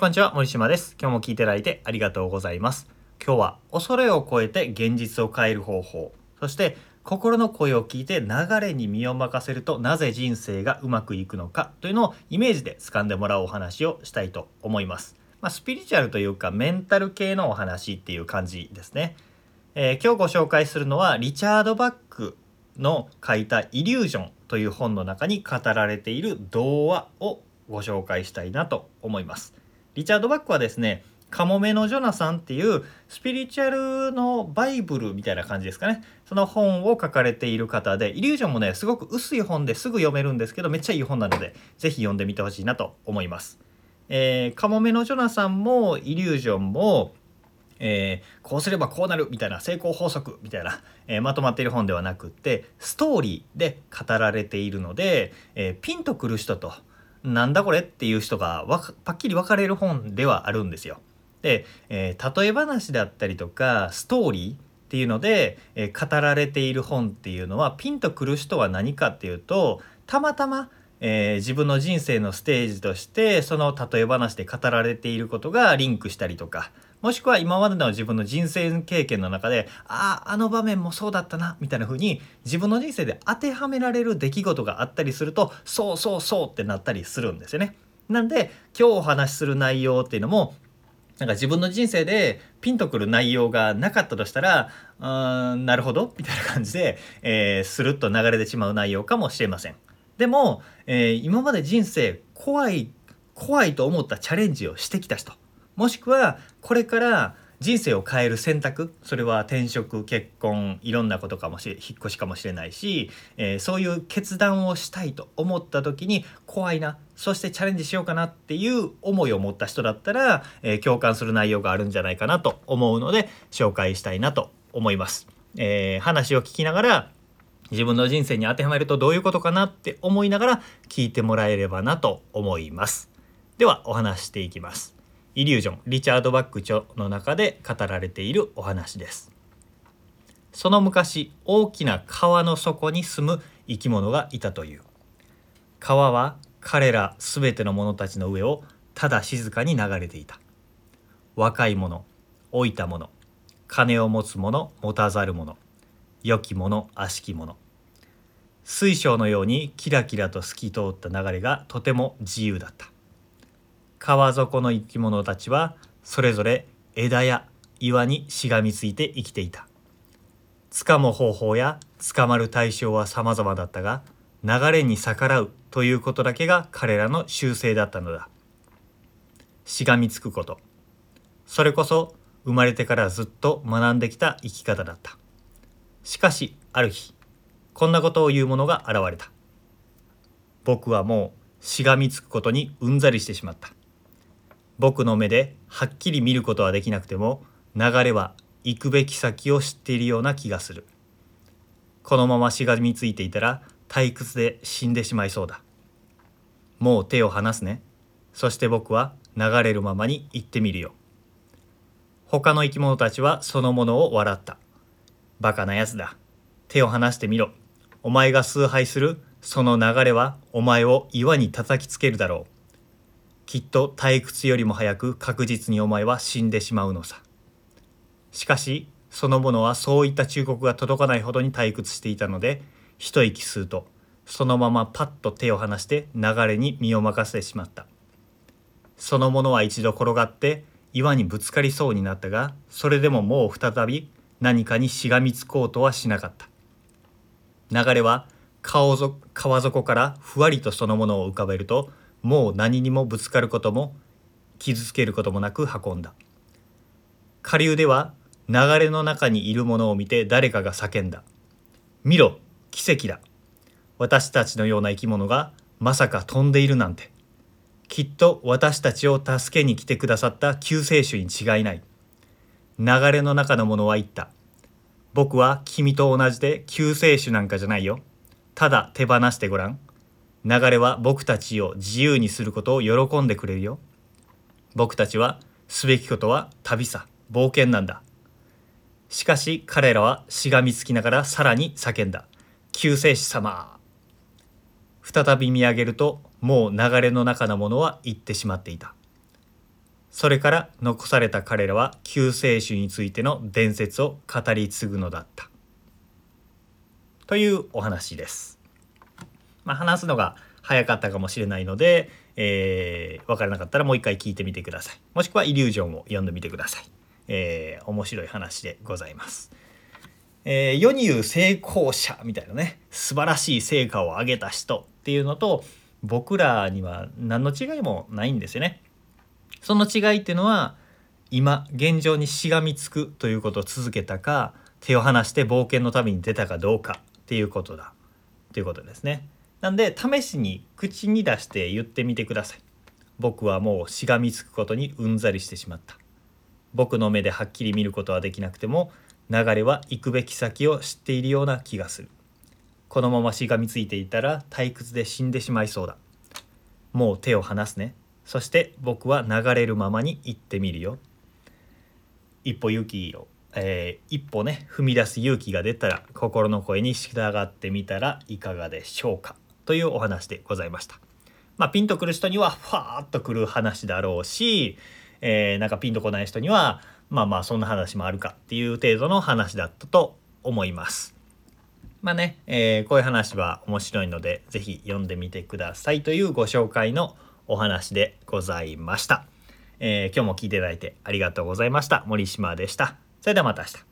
こんにちは森島です。今日も聞いていただいてありがとうございます。今日は恐れを超えて現実を変える方法そして心の声を聞いて流れに身を任せるとなぜ人生がうまくいくのかというのをイメージで掴んでもらうお話をしたいと思います。まあ、スピリチュアルというかメンタル系のお話っていう感じですね、えー、今日ご紹介するのはリチャード・バックの書いた「イリュージョン」という本の中に語られている童話をご紹介したいなと思います。リチャード・バックはですねカモメのジョナサンっていうスピリチュアルのバイブルみたいな感じですかねその本を書かれている方でイリュージョンもねすごく薄い本ですぐ読めるんですけどめっちゃいい本なので是非読んでみてほしいなと思います。えー、カモメのジョナサンもイリュージョンもえー、こうすればこうなるみたいな成功法則みたいな、えー、まとまっている本ではなくってストーリーで語られているので、えー、ピンとくる人となんだこれっていう人がわパッキリ分かれる本ではあるんですよ。で、えー、例え話だったりとかストーリーっていうので、えー、語られている本っていうのはピンとくる人は何かっていうとたまたま、えー、自分の人生のステージとしてその例え話で語られていることがリンクしたりとかもしくは今までの自分の人生経験の中であああの場面もそうだったなみたいな風に自分の人生で当てはめられる出来事があったりするとそうそうそうってなったりするんですよね。なんで今日お話しする内容っていうのもなんか自分の人生でピンとくる内容がなかったとしたら、うーん、なるほどみたいな感じで、えー、スルッと流れてしまう内容かもしれません。でも、えー、今まで人生怖い、怖いと思ったチャレンジをしてきた人、もしくはこれから人生を変える選択それは転職結婚いろんなことかもしれ引っ越しかもしれないし、えー、そういう決断をしたいと思った時に怖いなそしてチャレンジしようかなっていう思いを持った人だったら、えー、共感する内容があるんじゃないかなと思うので紹介したいなと思います。えー、話を聞きながら自分の人生に当てはめるとどういうことかなって思いながら聞いてもらえればなと思います。ではお話していきます。イリュージョンリチャード・バック著の中で語られているお話ですその昔大きな川の底に住む生き物がいたという川は彼らすべての者たちの上をただ静かに流れていた若い者老いた者金を持つ者持たざる者良き者悪しき者水晶のようにキラキラと透き通った流れがとても自由だった。川底の生き物たちはそれぞれ枝や岩にしがみついて生きていた。掴む方法や捕まる対象は様々だったが流れに逆らうということだけが彼らの習性だったのだ。しがみつくこと。それこそ生まれてからずっと学んできた生き方だった。しかしある日こんなことを言う者が現れた。僕はもうしがみつくことにうんざりしてしまった。僕の目ではっきり見ることはできなくても流れは行くべき先を知っているような気がする。このまましがみついていたら退屈で死んでしまいそうだ。もう手を離すね。そして僕は流れるままに行ってみるよ。他の生き物たちはそのものを笑った。バカなやつだ。手を離してみろ。お前が崇拝するその流れはお前を岩に叩きつけるだろうきっと退屈よりも早く確実にお前は死んでしまうのさ。しかし、その者はそういった忠告が届かないほどに退屈していたので、一息吸うと、そのままパッと手を離して流れに身を任せてしまった。その者は一度転がって岩にぶつかりそうになったが、それでももう再び何かにしがみつこうとはしなかった。流れは川底からふわりとそのものを浮かべるともう何にもぶつかることも傷つけることもなく運んだ。下流では流れの中にいるものを見て誰かが叫んだ「見ろ奇跡だ。私たちのような生き物がまさか飛んでいるなんて。きっと私たちを助けに来てくださった救世主に違いない」流れの中のものは言った「僕は君と同じで救世主なんかじゃないよただ手放してごらん」流れは僕たちを自由にすることを喜んでくれるよ。僕たちはすべきことは旅さ、冒険なんだ。しかし彼らはしがみつきながらさらに叫んだ。救世主様。再び見上げるともう流れの中のものは行ってしまっていた。それから残された彼らは救世主についての伝説を語り継ぐのだったというお話です。まあ、話すのが早かったかもしれないので、えー、分からなかったらもう一回聞いてみてください。もしくはイリュージョンを読んでみてください。えー、面白い話でございます。えー、世に言う成功者みたいなね素晴らしい成果を上げた人っていうのと僕らには何の違いもないんですよね。その違いっていうのは今現状にしがみつくということを続けたか手を離して冒険の旅に出たかどうかっていうことだということですね。なんで試しに口に出して言ってみてください。僕はもうしがみつくことにうんざりしてしまった。僕の目ではっきり見ることはできなくても流れは行くべき先を知っているような気がする。このまましがみついていたら退屈で死んでしまいそうだ。もう手を離すね。そして僕は流れるままに行ってみるよ。一歩勇気をえー、一歩ね踏み出す勇気が出たら心の声に従ってみたらいかがでしょうか？というお話でございました。まあ、ピンとくる人にはファーッとくる話だろうし、えー、なんかピンとこない人にはまあまあそんな話もあるかっていう程度の話だったと思います。まあね、えー、こういう話は面白いので是非読んでみてくださいというご紹介のお話でございました。えー、今日も聞いていただいてありがとうございました。森島でした。それではまた明日。